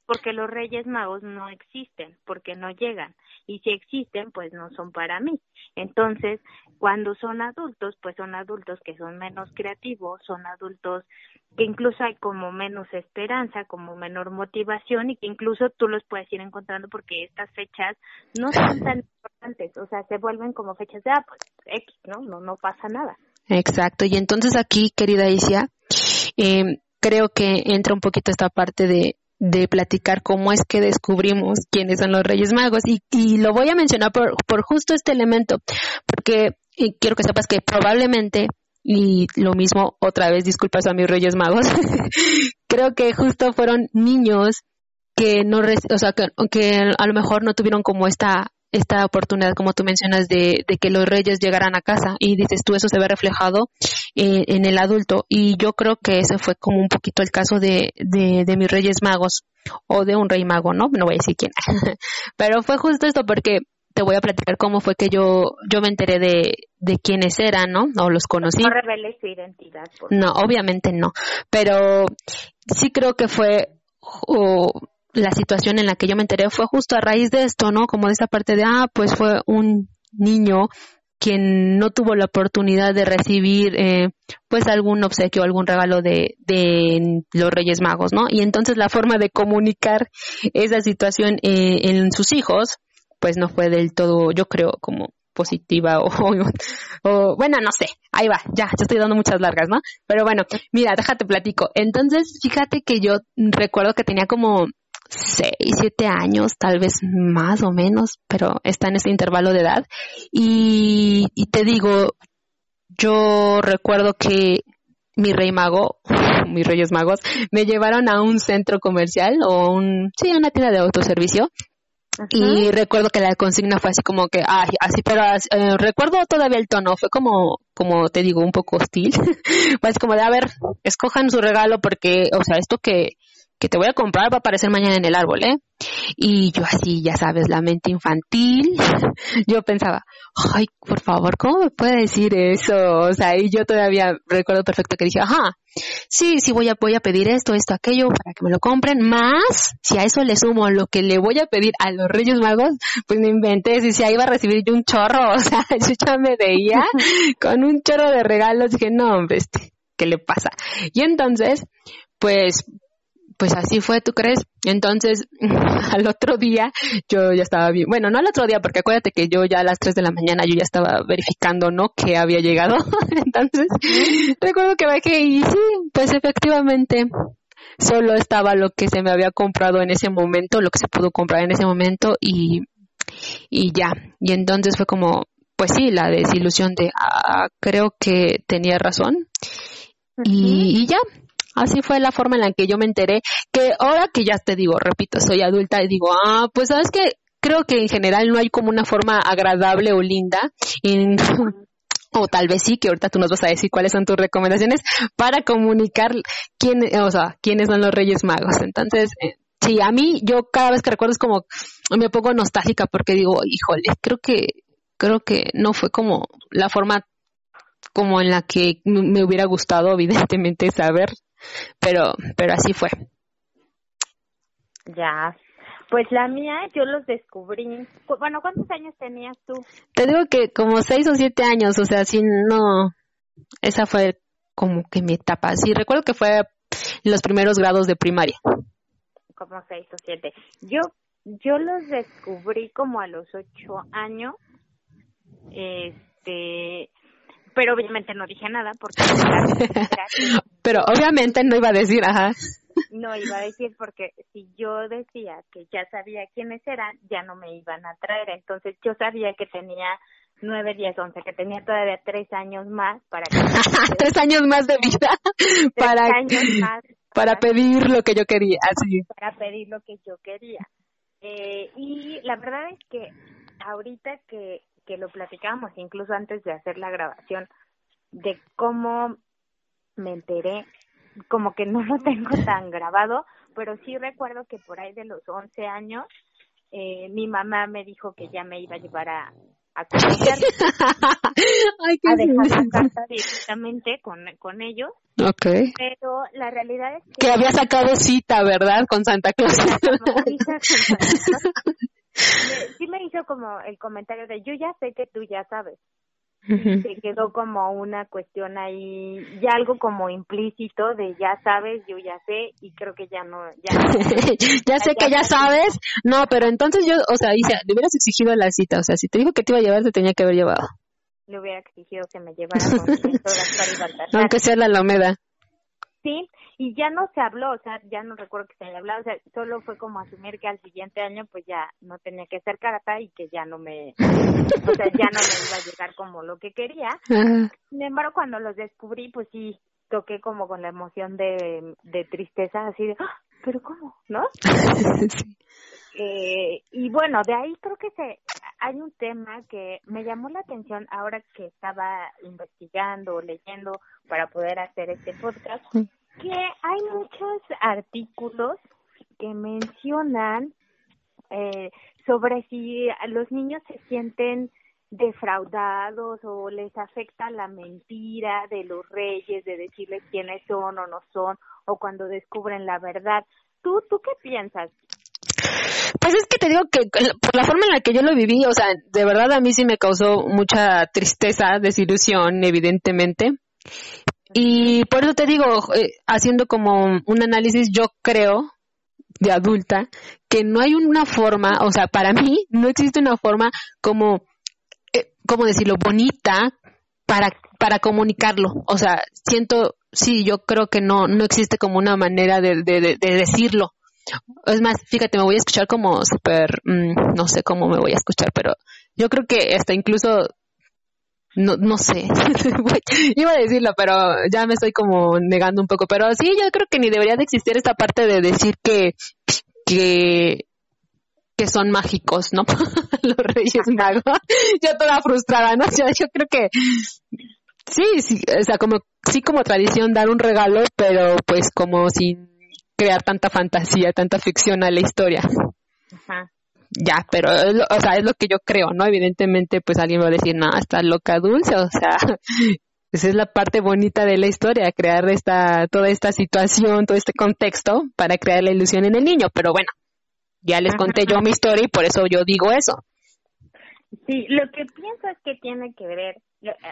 Porque los Reyes Magos no existen, porque no llegan. Y si existen, pues no son para mí. Entonces, cuando son adultos, pues son adultos que son menos creativos, son adultos que incluso hay como menos esperanza, como menor motivación y que incluso tú los puedes ir encontrando porque estas fechas no son tan importantes, o sea, se vuelven como fechas de, ah, pues X, ¿no? No, no pasa nada. Exacto, y entonces aquí, querida Isia, eh, creo que entra un poquito esta parte de, de platicar cómo es que descubrimos quiénes son los Reyes Magos. Y, y lo voy a mencionar por, por justo este elemento, porque quiero que sepas que probablemente y lo mismo, otra vez, disculpas a mis Reyes Magos, creo que justo fueron niños que no, o sea, que, a lo mejor no tuvieron como esta esta oportunidad, como tú mencionas, de, de, que los reyes llegaran a casa y dices tú, eso se ve reflejado eh, en el adulto. Y yo creo que ese fue como un poquito el caso de, de, de mis reyes magos o de un rey mago, ¿no? No voy a decir quién. Pero fue justo esto porque te voy a platicar cómo fue que yo, yo me enteré de, de quiénes eran, ¿no? O los conocí. No reveles su identidad. no, obviamente no. Pero sí creo que fue la situación en la que yo me enteré fue justo a raíz de esto, ¿no? Como de esa parte de, ah, pues fue un niño quien no tuvo la oportunidad de recibir eh, pues algún obsequio, algún regalo de, de los Reyes Magos, ¿no? Y entonces la forma de comunicar esa situación eh, en sus hijos pues no fue del todo, yo creo, como positiva o, o, bueno, no sé, ahí va, ya, ya estoy dando muchas largas, ¿no? Pero bueno, mira, déjate platico. Entonces, fíjate que yo recuerdo que tenía como seis, siete años, tal vez más o menos, pero está en ese intervalo de edad. Y, y te digo, yo recuerdo que mi rey mago, mis reyes magos, me llevaron a un centro comercial o un, sí, una tienda de autoservicio y recuerdo que la consigna fue así como que, ay, así, pero eh, recuerdo todavía el tono, fue como, como te digo, un poco hostil. fue así como de, a ver, escojan su regalo porque, o sea, esto que, que te voy a comprar va a aparecer mañana en el árbol, ¿eh? Y yo así, ya sabes, la mente infantil, yo pensaba, ay, por favor, ¿cómo me puede decir eso? O sea, y yo todavía recuerdo perfecto que dije, ajá, sí, sí voy a, voy a pedir esto, esto, aquello, para que me lo compren, más, si a eso le sumo lo que le voy a pedir a los Reyes Magos, pues me inventé, si, si ahí iba a recibir yo un chorro, o sea, yo ya me veía con un chorro de regalos, dije, no, hombre, este, ¿qué le pasa? Y entonces, pues pues así fue, ¿tú crees? Entonces, al otro día yo ya estaba bien, bueno, no al otro día, porque acuérdate que yo ya a las 3 de la mañana yo ya estaba verificando, ¿no? Que había llegado. Entonces, recuerdo que bajé y sí, pues efectivamente solo estaba lo que se me había comprado en ese momento, lo que se pudo comprar en ese momento y, y ya. Y entonces fue como, pues sí, la desilusión de, ah, creo que tenía razón. y, y ya, Así fue la forma en la que yo me enteré, que ahora que ya te digo, repito, soy adulta y digo, ah, pues sabes que creo que en general no hay como una forma agradable o linda o tal vez sí, que ahorita tú nos vas a decir cuáles son tus recomendaciones para comunicar quién, o sea, quiénes son los Reyes Magos. Entonces, eh, sí, a mí yo cada vez que recuerdo es como me pongo nostálgica porque digo, híjole, creo que creo que no fue como la forma como en la que me hubiera gustado evidentemente saber pero, pero así fue. Ya. Pues la mía, yo los descubrí. Bueno, ¿cuántos años tenías tú? Te digo que como seis o siete años, o sea, sí, no. Esa fue como que mi etapa. Sí, recuerdo que fue los primeros grados de primaria. Como seis o siete. Yo, yo los descubrí como a los ocho años. Este, pero obviamente no dije nada porque pero obviamente no iba a decir ajá no iba a decir porque si yo decía que ya sabía quiénes eran ya no me iban a traer entonces yo sabía que tenía 9, 10, 11, que tenía todavía tres años más para que... tres años más de vida para, años más para, pedir lo que yo quería, así. Para pedir lo que yo quería. Eh, y la verdad es que ahorita que, que lo platicábamos, incluso antes de hacer la grabación, de cómo me enteré, como que no lo tengo tan grabado, pero sí recuerdo que por ahí de los 11 años eh, mi mamá me dijo que ya me iba a llevar a, a conocer, a dejar la casa directamente con, con ellos. Okay. Pero la realidad es que... Que había sacado cita, ¿verdad? Con Santa Claus. sí me hizo como el comentario de yo ya sé que tú ya sabes se quedó como una cuestión ahí, ya algo como implícito de ya sabes, yo ya sé, y creo que ya no, ya, ya sé que ya sabes, no, pero entonces yo, o sea, dice, le hubieras exigido la cita, o sea, si te dijo que te iba a llevar, te tenía que haber llevado. Le hubiera exigido que me llevara con Aunque sea la Alameda. Sí, y ya no se habló, o sea, ya no recuerdo que se haya hablado, o sea, solo fue como asumir que al siguiente año pues ya no tenía que hacer carata y que ya no me, o sea, ya no me iba a llegar como lo que quería. Sin embargo, cuando los descubrí, pues sí, toqué como con la emoción de, de tristeza, así de, ¡Ah! pero ¿cómo? ¿No? eh, y bueno, de ahí creo que se, hay un tema que me llamó la atención ahora que estaba investigando, leyendo para poder hacer este podcast que hay muchos artículos que mencionan eh, sobre si los niños se sienten defraudados o les afecta la mentira de los reyes, de decirles quiénes son o no son, o cuando descubren la verdad. ¿Tú, tú qué piensas? Pues es que te digo que por la forma en la que yo lo viví, o sea, de verdad a mí sí me causó mucha tristeza, desilusión, evidentemente. Y por eso te digo, eh, haciendo como un análisis, yo creo, de adulta, que no hay una forma, o sea, para mí no existe una forma como, eh, ¿cómo decirlo?, bonita para, para comunicarlo. O sea, siento, sí, yo creo que no, no existe como una manera de, de, de, decirlo. Es más, fíjate, me voy a escuchar como súper, mm, no sé cómo me voy a escuchar, pero yo creo que hasta incluso no, no sé, iba a decirlo, pero ya me estoy como negando un poco, pero sí, yo creo que ni debería de existir esta parte de decir que, que, que son mágicos, ¿no? Los Reyes Magos. yo toda frustrada, ¿no? Yo, yo creo que sí, sí, o sea, como, sí como tradición dar un regalo, pero pues como sin crear tanta fantasía, tanta ficción a la historia. Ajá ya, pero o sea, es lo que yo creo, ¿no? Evidentemente, pues alguien va a decir, no, está loca dulce, o sea, esa es la parte bonita de la historia, crear esta, toda esta situación, todo este contexto para crear la ilusión en el niño, pero bueno, ya les conté yo mi historia y por eso yo digo eso. Sí, lo que pienso es que tiene que ver,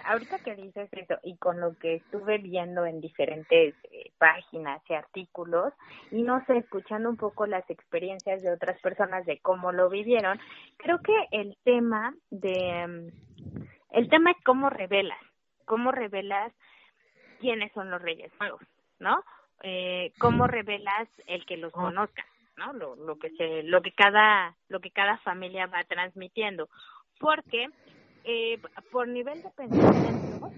ahorita que dices eso y con lo que estuve viendo en diferentes eh, páginas y artículos y no sé, escuchando un poco las experiencias de otras personas de cómo lo vivieron, creo que el tema de, mm, el tema es cómo revelas, cómo revelas quiénes son los Reyes Magos, ¿no? Eh, cómo revelas el que los conozca. ¿no? Lo, lo que se, lo que cada, lo que cada familia va transmitiendo porque eh, por nivel de pensamiento,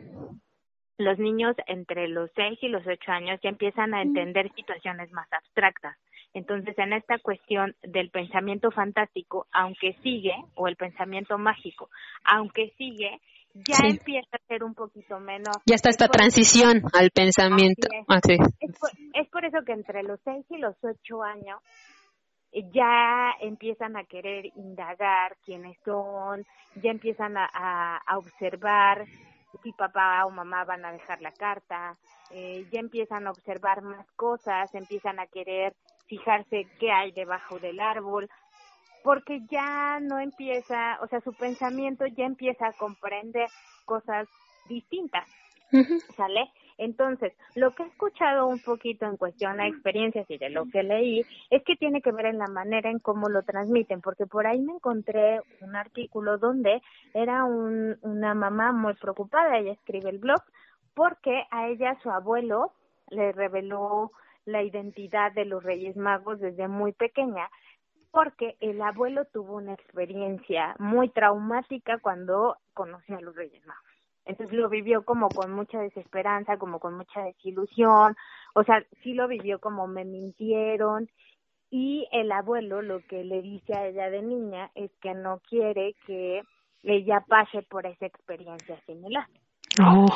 los niños entre los 6 y los 8 años ya empiezan a entender situaciones más abstractas. Entonces, en esta cuestión del pensamiento fantástico, aunque sigue, o el pensamiento mágico, aunque sigue, ya empieza a ser un poquito menos. Ya está esta transición al pensamiento. Es. es, por, eso que entre los 6 y los 8 años ya empiezan a querer indagar quiénes son, ya empiezan a, a, observar si papá o mamá van a dejar la carta, eh, ya empiezan a observar más cosas, empiezan a querer fijarse qué hay debajo del árbol, porque ya no empieza, o sea, su pensamiento ya empieza a comprender cosas distintas, ¿sale? Entonces, lo que he escuchado un poquito en cuestión a experiencias y de lo que leí es que tiene que ver en la manera en cómo lo transmiten, porque por ahí me encontré un artículo donde era un, una mamá muy preocupada, ella escribe el blog, porque a ella su abuelo le reveló la identidad de los Reyes Magos desde muy pequeña porque el abuelo tuvo una experiencia muy traumática cuando conoció a los Reyes Magos. Entonces lo vivió como con mucha desesperanza, como con mucha desilusión, o sea, sí lo vivió como me mintieron y el abuelo lo que le dice a ella de niña es que no quiere que ella pase por esa experiencia similar. Oh,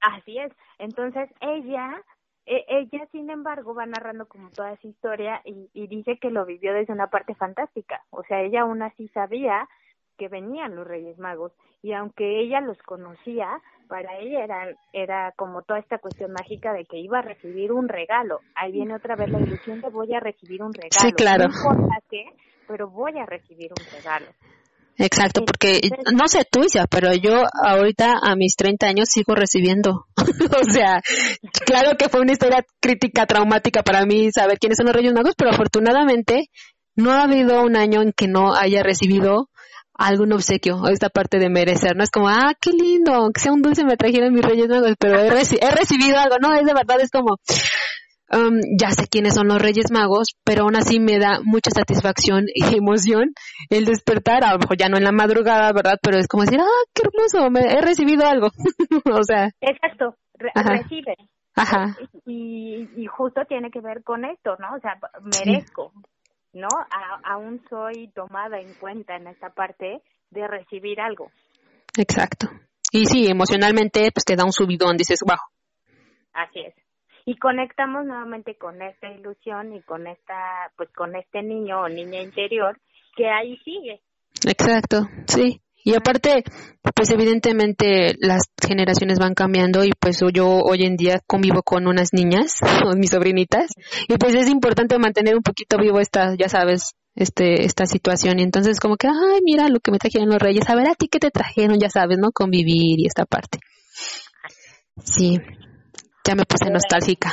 Así es. Entonces ella, e, ella sin embargo va narrando como toda esa historia y, y dice que lo vivió desde una parte fantástica. O sea, ella aún así sabía que venían los Reyes Magos y aunque ella los conocía, para ella era, era como toda esta cuestión mágica de que iba a recibir un regalo. Ahí viene otra vez la ilusión de voy a recibir un regalo. Sí, claro. No importa qué, pero voy a recibir un regalo. Exacto, porque no sé tú, Isa, pero yo ahorita a mis 30 años sigo recibiendo. o sea, claro que fue una historia crítica, traumática para mí saber quiénes son los Reyes Magos, pero afortunadamente no ha habido un año en que no haya recibido algún obsequio, esta parte de merecer, no es como, ah, qué lindo, que sea un dulce me trajeron mis Reyes Magos, pero he, he recibido algo, no, es de verdad, es como, um, ya sé quiénes son los Reyes Magos, pero aún así me da mucha satisfacción y emoción el despertar, a lo mejor ya no en la madrugada, ¿verdad? Pero es como decir, ah, qué hermoso, me, he recibido algo, o sea. Exacto, recibe. Ajá. Y, y justo tiene que ver con esto, ¿no? O sea, merezco, ¿no? aún soy tomada en cuenta en esta parte de recibir algo. Exacto. Y sí, emocionalmente pues te da un subidón, dices, wow. Así es. Y conectamos nuevamente con esta ilusión y con esta, pues con este niño o niña interior que ahí sigue. Exacto, sí. Y aparte, pues evidentemente las generaciones van cambiando y pues yo hoy en día convivo con unas niñas, con mis sobrinitas, y pues es importante mantener un poquito vivo esta, ya sabes, este, esta situación. Y entonces como que, ay, mira lo que me trajeron los reyes, a ver a ti qué te trajeron, ya sabes, ¿no? Convivir y esta parte. Sí, ya me puse nostálgica.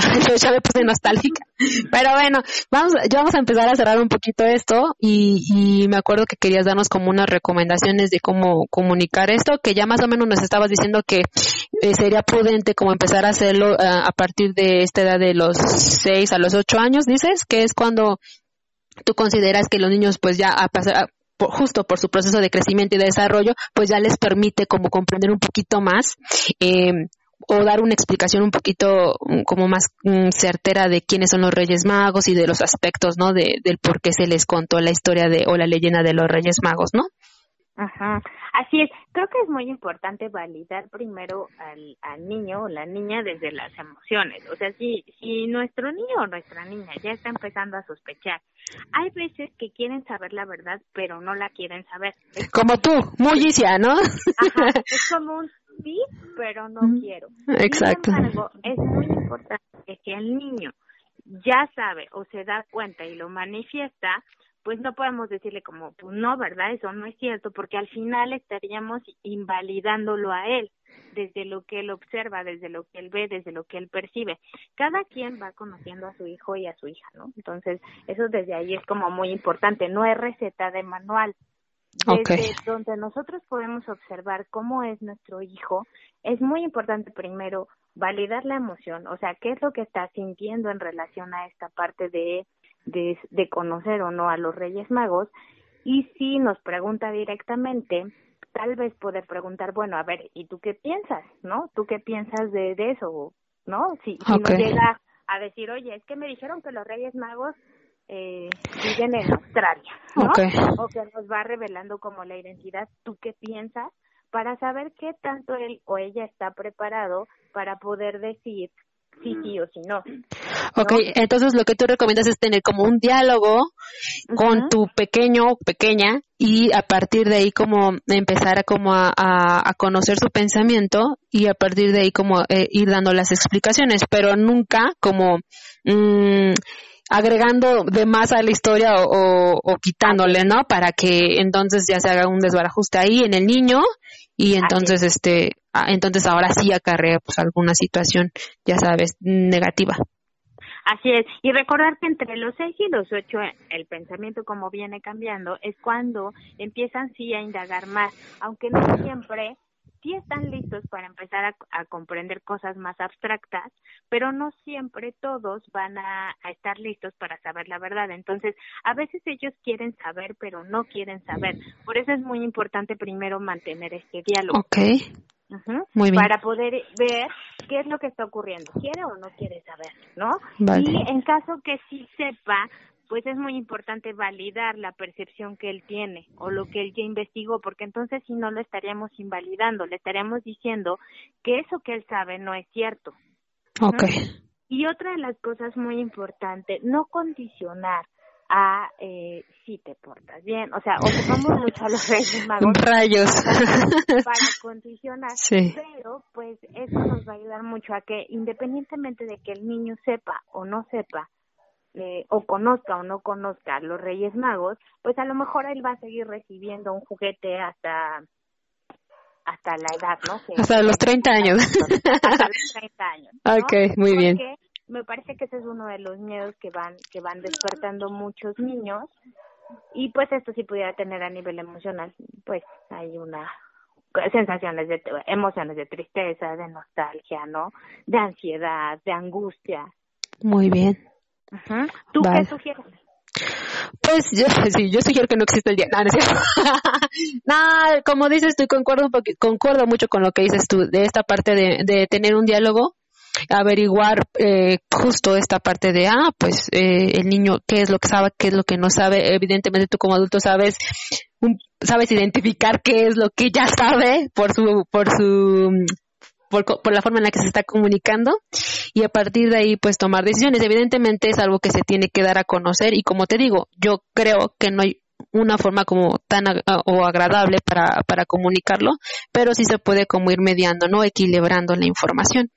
ya me puse nostálgica. Pero bueno, vamos, ya vamos a empezar a cerrar un poquito esto y, y, me acuerdo que querías darnos como unas recomendaciones de cómo comunicar esto, que ya más o menos nos estabas diciendo que eh, sería prudente como empezar a hacerlo eh, a partir de esta edad de los 6 a los 8 años, dices, que es cuando tú consideras que los niños pues ya a pasar, justo por su proceso de crecimiento y de desarrollo, pues ya les permite como comprender un poquito más eh, o dar una explicación un poquito mm, como más mm, certera de quiénes son los Reyes Magos y de los aspectos, ¿no? De, del por qué se les contó la historia de o la leyenda de los Reyes Magos, ¿no? Ajá, así es. Creo que es muy importante validar primero al, al niño o la niña desde las emociones. O sea, si, si nuestro niño o nuestra niña ya está empezando a sospechar, hay veces que quieren saber la verdad, pero no la quieren saber. como, tú, muy ¿no? Ajá, es como un sí, pero no quiero. Exacto. Sin embargo, es muy importante que el niño ya sabe o se da cuenta y lo manifiesta, pues no podemos decirle como, pues no, ¿verdad? Eso no es cierto, porque al final estaríamos invalidándolo a él, desde lo que él observa, desde lo que él ve, desde lo que él percibe. Cada quien va conociendo a su hijo y a su hija, ¿no? Entonces, eso desde ahí es como muy importante, no es receta de manual, desde donde nosotros podemos observar cómo es nuestro hijo, es muy importante primero validar la emoción, o sea, qué es lo que está sintiendo en relación a esta parte de, de, de conocer o no a los Reyes Magos, y si nos pregunta directamente, tal vez poder preguntar, bueno, a ver, ¿y tú qué piensas? ¿No? ¿Tú qué piensas de, de eso? ¿No? Si, si nos llega a decir, oye, es que me dijeron que los Reyes Magos eh, viven en Australia, ¿no? O que nos va revelando como la identidad, ¿tú qué piensas? Para saber qué tanto él o ella está preparado para poder decir sí, sí o sí no. Ok, entonces lo que tú recomiendas es tener como un diálogo con tu pequeño o pequeña y a partir de ahí como empezar a como a, a, conocer su pensamiento y a partir de ahí como eh, ir dando las explicaciones, pero nunca como mmm, agregando de más a la historia o, o, quitándole, ¿no? Para que entonces ya se haga un desbarajuste ahí en el niño y entonces este entonces ahora sí acarrea pues alguna situación, ya sabes, negativa. Así es, y recordar que entre los seis y los ocho el pensamiento como viene cambiando es cuando empiezan sí a indagar más, aunque no siempre sí están listos para empezar a, comprender cosas más abstractas, pero no siempre todos van a, estar listos para saber la verdad. Entonces, a veces ellos quieren saber, pero no quieren saber. Por eso es muy importante primero mantener este diálogo. Ok. Muy bien. Para poder ver qué es lo que está ocurriendo, quiere o no quiere saber, ¿no? Y en caso que sí sepa, pues es muy importante validar la percepción que él tiene o lo que él ya investigó, porque entonces si no lo estaríamos invalidando, le estaríamos diciendo que eso que él sabe no es cierto. Ok. Y otra de las cosas muy importantes, no condicionar a eh, si te portas bien, o sea, ocupamos mucho a los reyes magos rayos para condicionar, sí. pero pues eso nos va a ayudar mucho a que independientemente de que el niño sepa o no sepa eh, o conozca o no conozca a los Reyes Magos, pues a lo mejor él va a seguir recibiendo un juguete hasta hasta la edad, ¿no? hasta los 30 años. hasta los 30 años. Ok, muy bien. Me parece que ese es uno de los miedos que van que van despertando muchos niños y pues esto sí pudiera tener a nivel emocional, pues hay una sensaciones de emociones de tristeza, de nostalgia, ¿no? De ansiedad, de angustia. Muy bien. ¿Tú qué sugieres? Pues yo, sí, yo sugiero que no existe el día. No, como dices tú, concuerdo, concuerdo mucho con lo que dices tú, de esta parte de, de tener un diálogo, averiguar eh, justo esta parte de, ah, pues eh, el niño, qué es lo que sabe, qué es lo que no sabe. Evidentemente tú como adulto sabes, sabes identificar qué es lo que ya sabe por su, por su por, por, la forma en la que se está comunicando y a partir de ahí pues tomar decisiones. Evidentemente es algo que se tiene que dar a conocer y como te digo, yo creo que no hay una forma como tan o agradable para, para comunicarlo, pero sí se puede como ir mediando, ¿no? Equilibrando la información.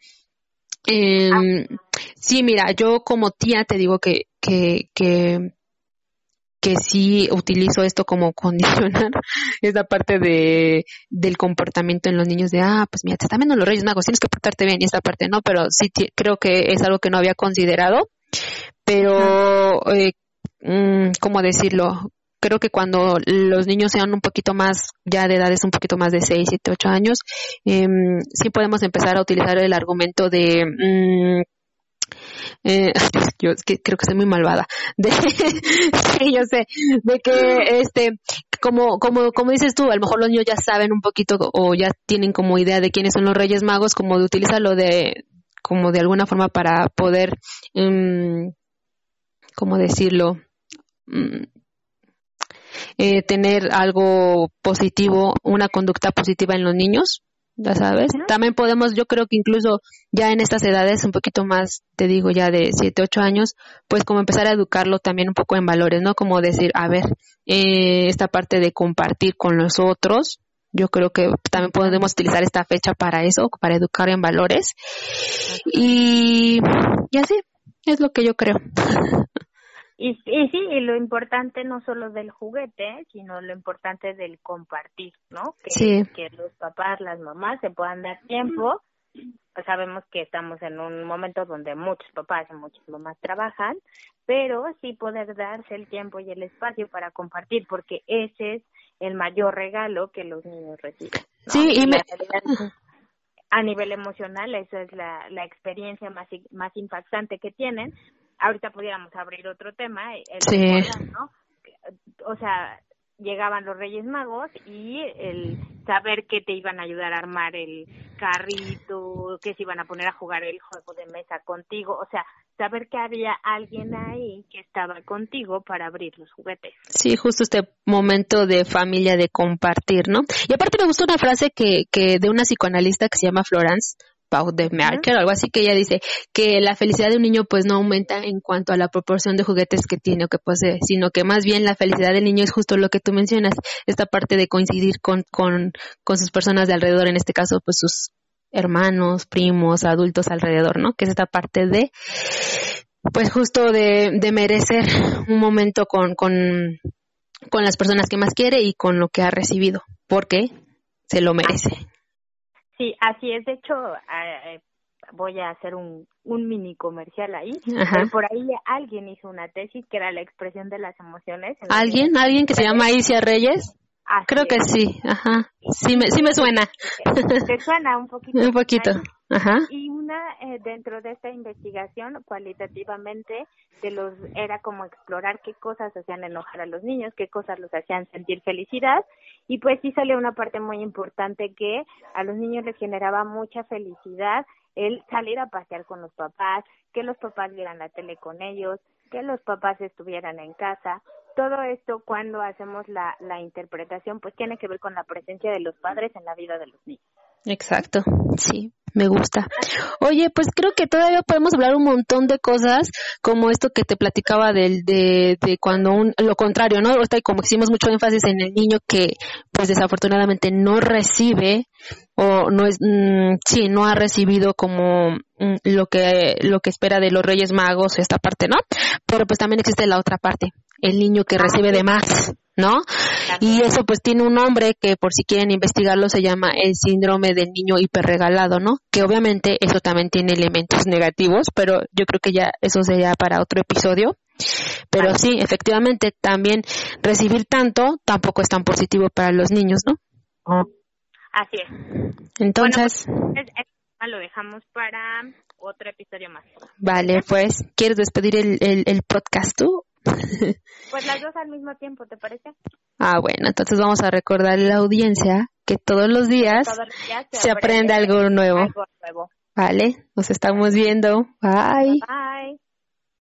Eh, sí, mira, yo como tía te digo que, que, que que sí utilizo esto como condicionar esa parte de del comportamiento en los niños de ah pues mira te están viendo los Reyes Magos tienes que portarte bien y esta parte no pero sí creo que es algo que no había considerado pero eh, mm, cómo decirlo creo que cuando los niños sean un poquito más ya de edades un poquito más de 6, 7, 8 años eh, sí podemos empezar a utilizar el argumento de mm, eh, yo creo que soy muy malvada, de, sí, yo sé, de que este, como, como, como dices tú, a lo mejor los niños ya saben un poquito o ya tienen como idea de quiénes son los Reyes Magos, como de utilizarlo de, como de alguna forma para poder, um, ¿cómo decirlo? Mm, eh, tener algo positivo, una conducta positiva en los niños ya sabes. También podemos, yo creo que incluso ya en estas edades, un poquito más, te digo ya de 7, 8 años, pues como empezar a educarlo también un poco en valores, ¿no? Como decir, a ver, eh, esta parte de compartir con los otros, yo creo que también podemos utilizar esta fecha para eso, para educar en valores. Y, y así, es lo que yo creo. Y, y sí, y lo importante no solo del juguete, sino lo importante del compartir, ¿no? Que, que los papás, las mamás se puedan dar tiempo. Pues sabemos que estamos en un momento donde muchos papás y muchas mamás trabajan, pero sí poder darse el tiempo y el espacio para compartir, porque ese es el mayor regalo que los niños reciben. Sí, y me... a nivel emocional, esa es la, la experiencia más, más impactante que tienen, ahorita pudiéramos abrir otro tema, el sí. ¿no? O sea, llegaban los Reyes Magos y el saber que te iban a ayudar a armar el carrito, que se iban a poner a jugar el juego de mesa contigo, o sea, saber que había alguien ahí que estaba contigo para abrir los juguetes. Sí, justo este momento de familia, de compartir, ¿no? Y aparte me gustó una frase que, que de una psicoanalista que se llama Florence Pau de Merkel, algo así que ella dice que la felicidad de un niño pues no aumenta en cuanto a la proporción de juguetes que tiene o que posee, sino que más bien la felicidad del niño es justo lo que tú mencionas, esta parte de coincidir con, con, con sus personas de alrededor, en este caso pues sus hermanos, primos, adultos alrededor, ¿no? Que es esta parte de pues justo de, de merecer un momento con, con, con las personas que más quiere y con lo que ha recibido, porque se lo merece. Sí, así es. De hecho, eh, voy a hacer un, un mini comercial ahí. Por ahí alguien hizo una tesis que era la expresión de las emociones. ¿Alguien? ¿Alguien que se llama Isia Reyes? Creo que sí, ajá. Sí me, sí me suena. Te suena un poquito. un poquito, ajá. Y eh, dentro de esta investigación, cualitativamente, de los, era como explorar qué cosas hacían enojar a los niños, qué cosas los hacían sentir felicidad. Y pues sí salió una parte muy importante que a los niños les generaba mucha felicidad el salir a pasear con los papás, que los papás vieran la tele con ellos, que los papás estuvieran en casa. Todo esto cuando hacemos la, la interpretación pues tiene que ver con la presencia de los padres en la vida de los niños. Exacto, sí, me gusta. Oye, pues creo que todavía podemos hablar un montón de cosas, como esto que te platicaba del, de, de cuando un, lo contrario, ¿no? Ahorita como hicimos mucho énfasis en el niño que, pues desafortunadamente no recibe o no es, mm, sí, no ha recibido como mm, lo que, lo que espera de los Reyes Magos, esta parte, ¿no? Pero pues también existe la otra parte, el niño que recibe de más. ¿no? Y eso pues tiene un nombre que por si quieren investigarlo se llama el síndrome del niño hiperregalado, ¿no? Que obviamente eso también tiene elementos negativos, pero yo creo que ya eso sería para otro episodio. Pero sí, efectivamente, también recibir tanto tampoco es tan positivo para los niños, ¿no? Así es. Entonces... Pues, lo dejamos para otro episodio más. Vale, pues, ¿quieres despedir el, el, el podcast tú pues las dos al mismo tiempo, ¿te parece? Ah, bueno, entonces vamos a recordar a la audiencia que todos los días, se, aprende, algo nuevo. algo nuevo. Vale, nos estamos viendo. Bye. Bye.